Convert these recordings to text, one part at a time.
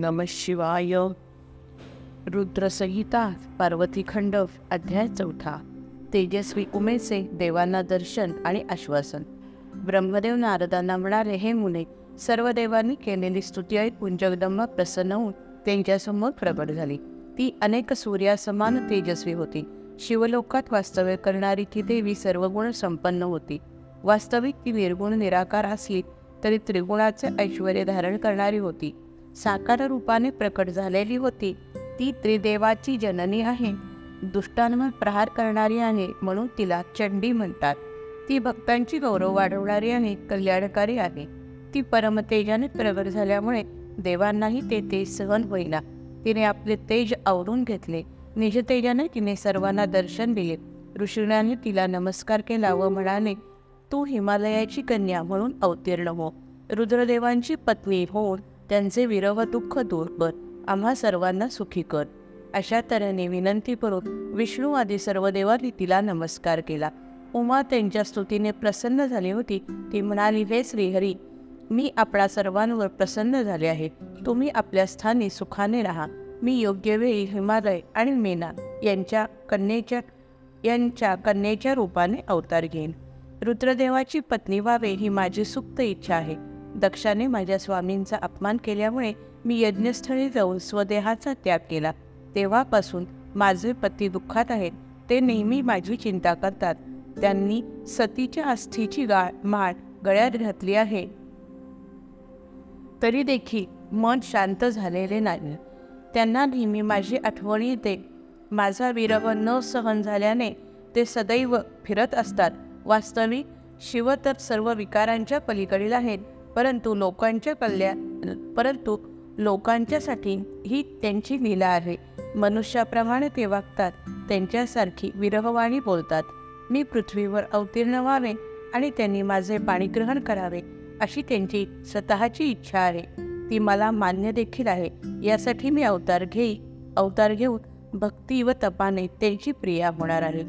नम शिवाय. रुद्रसंहिता पार्वतीखंड अध्याय चौथा. तेजस्वी उमेचे देवांना दर्शन आणि आश्वासन. ब्रह्मदेव नारदांना म्हणाले हे मुने सर्व देवांनी केलेली स्तुती ऐकून जगदंबा प्रसन्न होऊन त्यांच्यासमोर प्रगट झाली. ती अनेक सूर्यासमान तेजस्वी होती. शिवलोकात वास्तव्य करणारी ती देवी सर्व गुण संपन्न होती. वास्तविक ती निर्गुण निराकार असली तरी त्रिगुणाचे ऐश्वर धारण करणारी होती. साकार रूपाने प्रकट झालेली होती. ती त्रिदेवाची जननी आहे. दुष्टांवर प्रहार करणारी आहे म्हणून तिला चंडी म्हणतात. ती भक्तांची गौरव वाढवणारी आणि कल्याणकारी आहे. ती परमतेजाने प्रगट झाल्यामुळे देवांनाही ते तेज सहन होईना. तिने आपले तेज आवरून घेतले. निजतेजाने तिने सर्वांना दर्शन दिले. ऋषीणाने तिला नमस्कार केला व म्हणाले तू हिमालयाची कन्या म्हणून अवतीर्ण हो. रुद्रदेवांची पत्नी होऊन त्यांचे विरह दुःख दूर कर. आम्हा सर्वांना सुखी कर. अशा तऱ्हेने विनंती करून विष्णू आदी सर्व देवांनी तिला नमस्कार केला. उमा त्यांच्या स्तुतीने प्रसन्न झाली होती. ती म्हणाली हे श्रीहरी मी आपणा सर्वांवर प्रसन्न झाले आहे. तुम्ही आपल्या स्थानी सुखाने राहा. मी योग्य वेळी हिमालय आणि मेना यांच्या कन्येच्या यांच्या कन्येच्या रूपाने अवतार घेईन. रुद्रदेवाची पत्नी व्हावे ही माझी सुप्त इच्छा आहे. दक्षाने माझ्या स्वामींचा अपमान केल्यामुळे मी यज्ञस्थळी जाऊन स्वदेहाचा त्याग केला. तेव्हापासून माझे पती दुःखात आहेत ते नेहमी माझी चिंता करतात. त्यांनी सतीच्या अस्थीची गाळ माळ गळ्यात घातली आहे. तरी देखील मन शांत झालेले नाही. त्यांना नेहमी माझी आठवण येते. माझा विरह न सहन झाल्याने ते सदैव फिरत असतात. वास्तविक शिव तर सर्व विकारांच्या पलीकडील आहेत. परंतु लोकांच्या कल्याण परंतु लोकांच्यासाठी ही त्यांची लीला आहे. मनुष्याप्रमाणे ते वागतात त्यांच्यासारखी विरहवाणी बोलतात. मी पृथ्वीवर अवतीर्ण व्हावे आणि त्यांनी माझे पाणीग्रहण करावे अशी त्यांची स्वतःची इच्छा आहे. ती मला मान्य देखील आहे. यासाठी मी अवतार घेई अवतार घेऊन भक्ती व तपाने त्यांची प्रिया होणार आहे.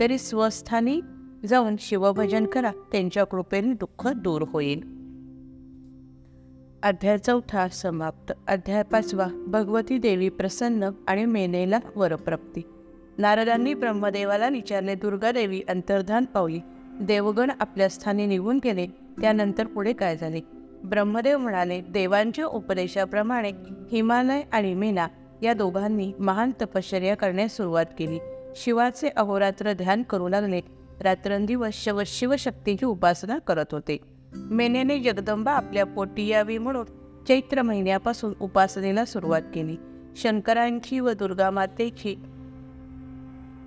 तरी स्वस्थानी जाऊन शिवभजन करा त्यांच्या कृपेने दुःख दूर होईल. अध्याय चौथा समाप्त. अध्याय पाचवा भगवती देवी प्रसन्न आणि मेनेला वरप्राप्ती. नारदांनी ब्रह्मदेवाला विचारले दुर्गादेवी अंतर्धान पावली. देवगण आपल्या स्थानी निघून गेले त्यानंतर पुढे काय झाले? ब्रह्मदेव म्हणाले देवांच्या उपदेशाप्रमाणे हिमालय आणि मीना या दोघांनी महान तपश्चर्या करण्यास सुरुवात केली. शिवाचे अहोरात्र ध्यान करू लागले. रात्रंदिवस शव शिवशक्तीची उपासना करत होते. मेनेने जगदंबा आपल्या पोटी यावी म्हणून चैत्र महिन्यापासून उपासनेला सुरुवात केली. शंकरांची व दुर्गा मातेची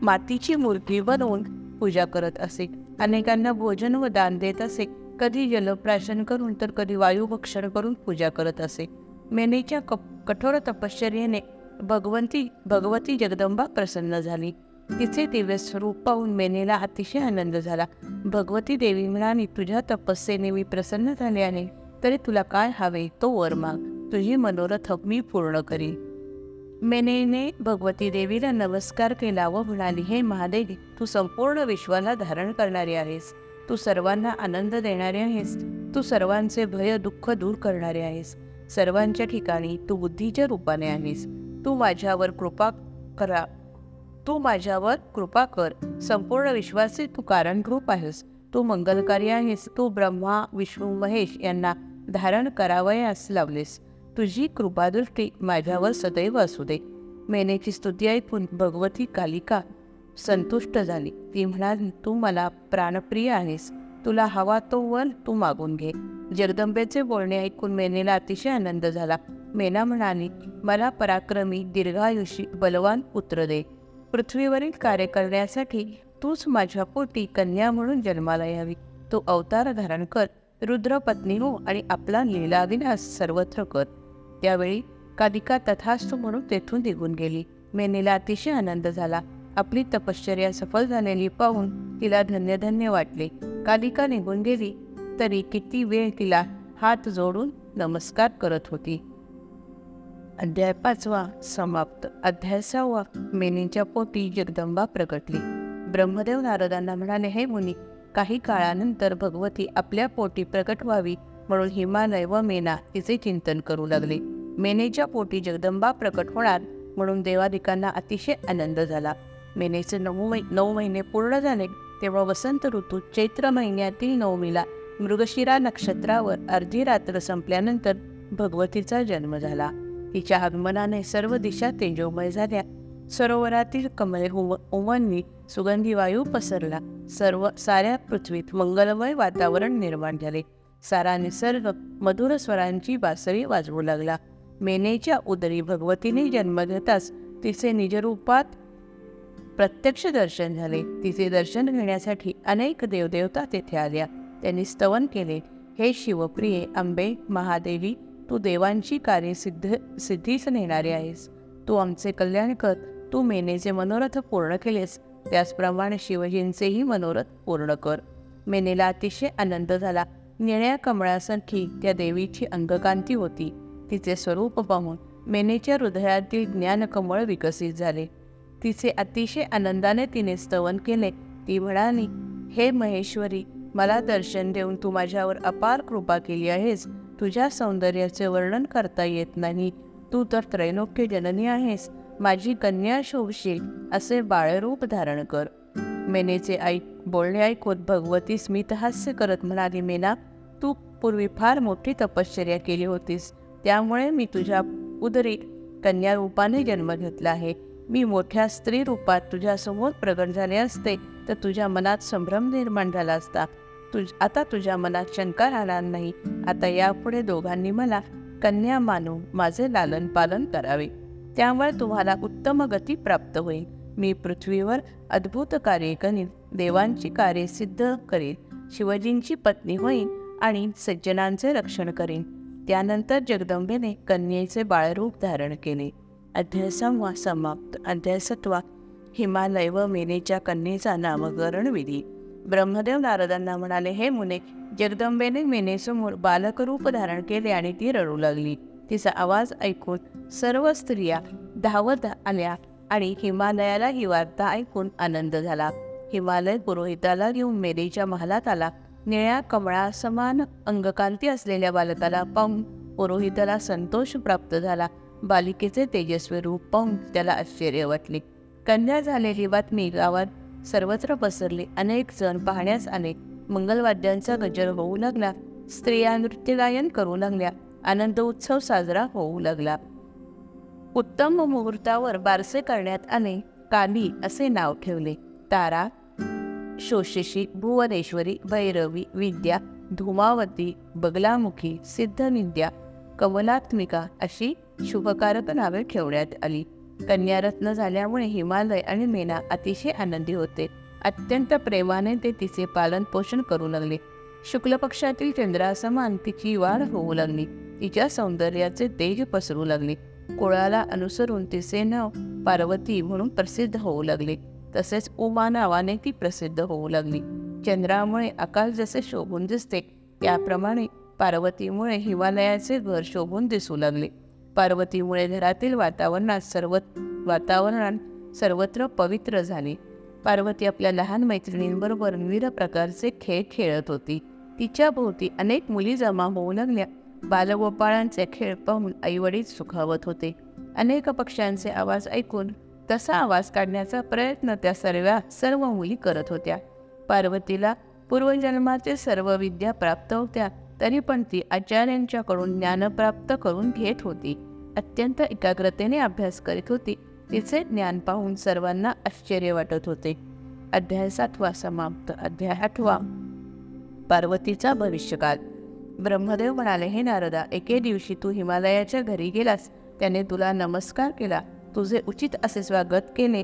मातीची मूर्ती बनवून पूजा करत असे. अनेकांना भोजन व दान देत असे. कधी जलप्राशन करून तर कधी वायुभक्षण करून पूजा करत असे. मेनेच्या क कठोर तपश्चर्याने भगवंती भगवती जगदंबा प्रसन्न झाली. तिचे दिव्य स्वरूप पाहून मेनेला अतिशय आनंद झाला. भगवती देवी म्हणाली तुझ्या तपस्येने मी प्रसन्न झाले आहे. तरी तुला काय हवे तो वर माग. तुझी मनोरथ मी पूर्ण करीन. मेनेने भगवती देवीला नमस्कार केला व म्हणाली हे महादेवी तू संपूर्ण विश्वाला धारण करणारी आहेस. तू सर्वांना आनंद देणारे आहेस. तू सर्वांचे भय दुःख दूर करणारे आहेस. सर्वांच्या ठिकाणी तू बुद्धीच्या रूपाने आहेस. तू माझ्यावर कृपा करा. तू माझ्यावर कृपा कर. संपूर्ण विश्वाचे तू कारणरूप आहेस. तू मंगलकारी आहेस. तू ब्रह्मा विष्णू महेश यांना धारण करावयास लावलेस. तुझी कृपादृष्टी माझ्यावर सदैव असू दे. मेनेची स्तुती ऐकून भगवती कालिका संतुष्ट झाली. ती म्हणाली तू मला प्राणप्रिय आहेस. तुला हवा तो वन तू मागून घे. जगदंबेचे बोलणे ऐकून मेनेला अतिशय आनंद झाला. मेना म्हणाली मला पराक्रमी दीर्घायुषी बलवान पुत्र दे. पृथ्वीवरील कार्य करण्यासाठी तूच माझ्या पोटी कन्या म्हणून जन्माला यावी. तू अवतार धारण कर रुद्रपत्नी हो आणि आपला लीलाविनास सर्वत्र कर. त्यावेळी कालिका तथास्तु म्हणून तेथून निघून गेली. मेनेला अतिशय आनंद झाला. आपली तपश्चर्या सफल झालेली पाहून तिला धन्य धन्य वाटले. कालिका निघून गेली तरी किती वेळ तिला हात जोडून नमस्कार करत होती. अध्याय पाचवा समाप्त. अध्याय सहावा. मेनीच्या पोटी जगदंबा प्रकटली. ब्रह्मदेव नारदांना म्हणाले हे मुनी काही काळानंतर भगवती आपल्या पोटी प्रकट व्हावी म्हणून हिमालय व मेना तिचे चिंतन करू लागले. मेनेच्या पोटी जगदंबा प्रकट होणार म्हणून देवादिकांना अतिशय आनंद झाला. मेनेचे नऊ नऊ महिने पूर्ण झाले तेव्हा वसंत ऋतू चैत्र महिन्यातील नवमीला मृगशिरा नक्षत्रावर अर्धी रात्र संपल्यानंतर भगवतीचा जन्म झाला. तिच्या आगमनाने सर्व दिशा तेजोमय झाल्या. सरोवरातील कमळे उम सुगंधी वायू पसरला. सर्व साऱ्या पृथ्वीत मंगलमय वातावरण निर्माण झाले. सारा निसर्ग मधुर स्वरांची बासरी वाजवू लागला. मेनेच्या उदरी भगवतीने जन्म घेताच तिचे निजरूपात प्रत्यक्ष दर्शन झाले. तिचे दर्शन घेण्यासाठी अनेक देवदेवता तेथे आल्या. त्यांनी स्तवन केले. हे शिवप्रिये अंबे महादेवी तू देवांची कार्य सिद्ध सिद्धीस नेणारे आहेस. तू आमचे कल्याण कर. तू मेनेचे मनोरथ पूर्ण केलेस. त्याचप्रमाणे शिवजींचेही मनोरथ पूर्ण कर. मेनेला अतिशय आनंद झाला. निळ्या कमळासारखी त्या देवीची अंगकांती होती. तिचे स्वरूप पाहून मेनेच्या हृदयातील ज्ञानकमळ विकसित झाले. तिचे अतिशय आनंदाने तिने स्तवन केले. ती म्हणाली हे महेश्वरी मला दर्शन देऊन तू माझ्यावर अपार कृपा केली आहेस. तुझ्या सौंदर्याचे वर्णन करता येत नाही. तू तर त्रैलोक्य जननी आहेस. माझी कन्या शोभशील असे बाळरूप धारण कर. मेनेचे ऐक बोलणे ऐकून भगवती स्मितहास्य करत म्हणाली मेना तू पूर्वी फार मोठी तपश्चर्या केली होतीस. त्यामुळे मी तुझ्या उदरी कन्या रूपाने जन्म घेतला आहे. मी मोठ्या स्त्री रूपात तुझ्यासमोर प्रगट झाले असते तर तुझ्या मनात संभ्रम निर्माण झाला असता. तुझ आता तुझ्या मनात शंका राहणार नाही. आता यापुढे दोघांनी मला कन्या मानून माझे लालन पालन करावे. त्यामुळे तुम्हाला उत्तम गती प्राप्त होईल. मी पृथ्वीवर अद्भुत कार्य करीन देवांची कार्य सिद्ध करीन शिवजींची पत्नी होईन आणि सज्जनांचे रक्षण करीन. त्यानंतर जगदंबेने कन्येचे बाळरूप धारण केले. अध्यायसंवा समाप्त. अध्यायसत्वा हिमालय व मेनेच्या कन्येचा नामकरण विधी. ब्रह्मदेव नारदांना म्हणाले हे मुने जगदंबेने मेनेसमोर बालकरूप धारण केले आणि ती रडू लागली. तिचा आवाज ऐकून सर्व स्त्रिया धावत आल्या आणि हिमालयाला ही वार्ता ऐकून आनंद झाला. हिमालय पुरोहिताला घेऊन मेरेच्या महालात आला. निळ्या कमळा समान अंगकांती असलेल्या बालकाला पाहून पुरोहिताला संतोष प्राप्त झाला. बालिकेचे तेजस्वी रूप पाहून त्याला आश्चर्य वाटले. कन्या झालेली बातमी गावात सर्वत्र पसरले. अनेक जण पाहण्यास आले. मंगलवाद्यांचा गजर होऊ लागला. स्त्रिया नृत्यगायन करू लागल्या. आनंद उत्सव साजरा होऊ लागला. उत्तम मुहूर्तावर बारसे करण्यात आले. काली असे नाव ठेवले. तारा शोषिशी भुवनेश्वरी भैरवी विद्या धुमावती बगलामुखी सिद्धनिद्या कमलात्मिका अशी शुभकारक नावे ठेवण्यात आली. कन्यारत्न झाल्यामुळे हिमालय आणि मेना अतिशय आनंदी होते. अत्यंत प्रेमाने ते तिचे पालन पोषण करू लागले. शुक्ल पक्षातील चंद्रासमान तिची वाढ होऊ लागली. तिच्या सौंदर्याचे तेज पसरू लागले. कुळाला अनुसरून तिचे नाव पार्वती म्हणून प्रसिद्ध होऊ लागले. तसेच उमा नावाने ती प्रसिद्ध होऊ लागली. चंद्रामुळे आकाश जसे शोभून दिसते त्याप्रमाणे पार्वतीमुळे हिमालयाचे घर शोभून दिसू लागले. पार्वतीमुळे घरातील वातावरणात सर्व वातावरणात सर्वत्र पवित्र झाले. पार्वती आपल्या लहान मैत्रिणींबरोबर विविध प्रकारचे खेळ खेळत होती. तिच्या भोवती अनेक मुली जमा होऊ लागल्या. बालगोपाळांचे खेळ पाहून आईवडील सुखावत होते. अनेक पक्ष्यांचे आवाज ऐकून तसा आवाज काढण्याचा प्रयत्न त्या सर्व सर्व मुली करत होत्या. पार्वतीला पूर्वजन्माचे सर्व विद्या प्राप्त होत्या तरी पण ती आचार्यांच्याकडून ज्ञान प्राप्त करून घेत होती. अत्यंत एकाग्रतेने अभ्यास करीत होती. तिचे ज्ञान पाहून सर्वांना आश्चर्य वाटत होते. अध्याय सातवा समाप्त. अध्याय आठवा. पार्वतीचा भविष्यकाल. ब्रह्मदेव म्हणाले हे नारदा एके दिवशी तू हिमालयाच्या घरी गेलास. त्याने तुला नमस्कार केला. तुझे उचित असे स्वागत केले.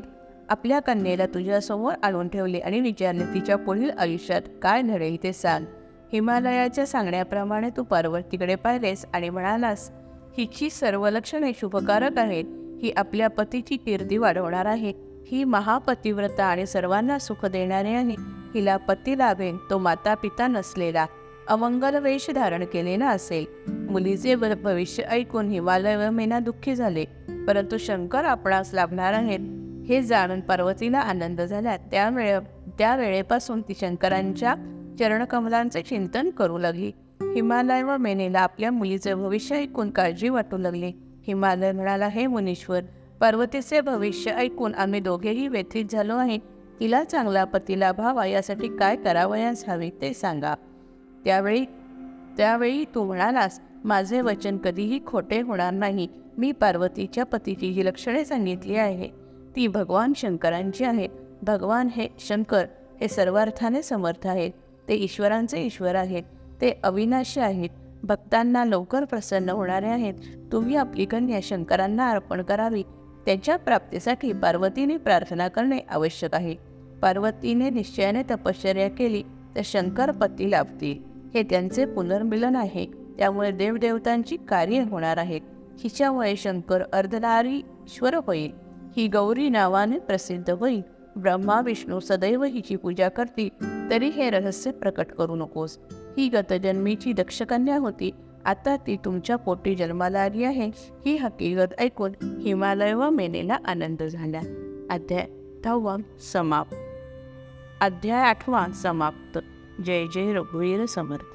आपल्या कन्येला तुझ्यासमोर आणून ठेवले आणि विचारले तिच्या पुढील आयुष्यात काय घडेल ते सांग. हिमालयाच्या सांगण्याप्रमाणे तू पार्वतीकडे पाहिलेस आणि म्हणालास हिची सर्व लक्षणे शुभकारक आहेत. ही आपल्या पतीची कीर्ती वाढवणार आहे. ही महापतिव्रता आणि सर्वांना सुख देणारी आहे हिला पती लाभेन तो माता पिता नसलेला अमंगल वेश धारण केलेला असेल. मुलीचे भविष्य ऐकून हिमालय व मेना दुःखी झाले. परंतु शंकर आपणास लाभणार आहेत. हे जाणून पार्वतीला आनंद झाला. त्यावेळे त्यावेळेपासून ती शंकरांच्या चरणकमलांचे चिंतन करू लागली. हिमालय व मेनेला आपल्या मुलीचे भविष्य ऐकून काळजी वाटू लागली. हिमालय म्हणाला हे मुनीश्वर पार्वतीचे भविष्य ऐकून आम्ही दोघेही व्यथित झालो आहे. तिला चांगला पती लाभावा यासाठी काय करावयास हवे ते सांगा. त्यावेळी त्यावेळी तू म्हणालास माझे वचन कधीही खोटे होणार नाही. मी पार्वतीच्या पतीची जी लक्षणे सांगितली आहे. ती भगवान शंकरांची आहेत भगवान हे शंकर हे सर्वार्थाने समर्थ आहेत. ते ईश्वरांचे ईश्वर आहेत. ते अविनाशी आहेत. भक्तांना लवकर प्रसन्न होणारे आहेत. तुम्ही आपली कन्या शंकरांना अर्पण करावी. त्यांच्या प्राप्तीसाठी पार्वतीने प्रार्थना करणे आवश्यक आहे. पार्वतीने निश्चयाने तपश्चर्या केली तर शंकर पती लाभतील. हे त्यांचे पुनर्मिलन आहे. त्यामुळे देवदेवतांची कार्य होणार आहेत हिच्यामुळे शंकर अर्धनारीश्वर होईल. ही गौरी नावाने प्रसिद्ध होईल. ब्रह्मा विष्णू सदैव हिची पूजा करतील तरी हे रहस्य प्रकट करू नकोस. ही गतजन्मीची दक्षकन्या होती. आता ती तुमच्या पोटी जन्माला आली आहे. ही हकीकत ऐकून हिमालय व मेनेला आनंद झाला. अध्याय दहावा समाप्त. अध्याय आठवा समाप्त. जय जय रघुवीर समर्थ.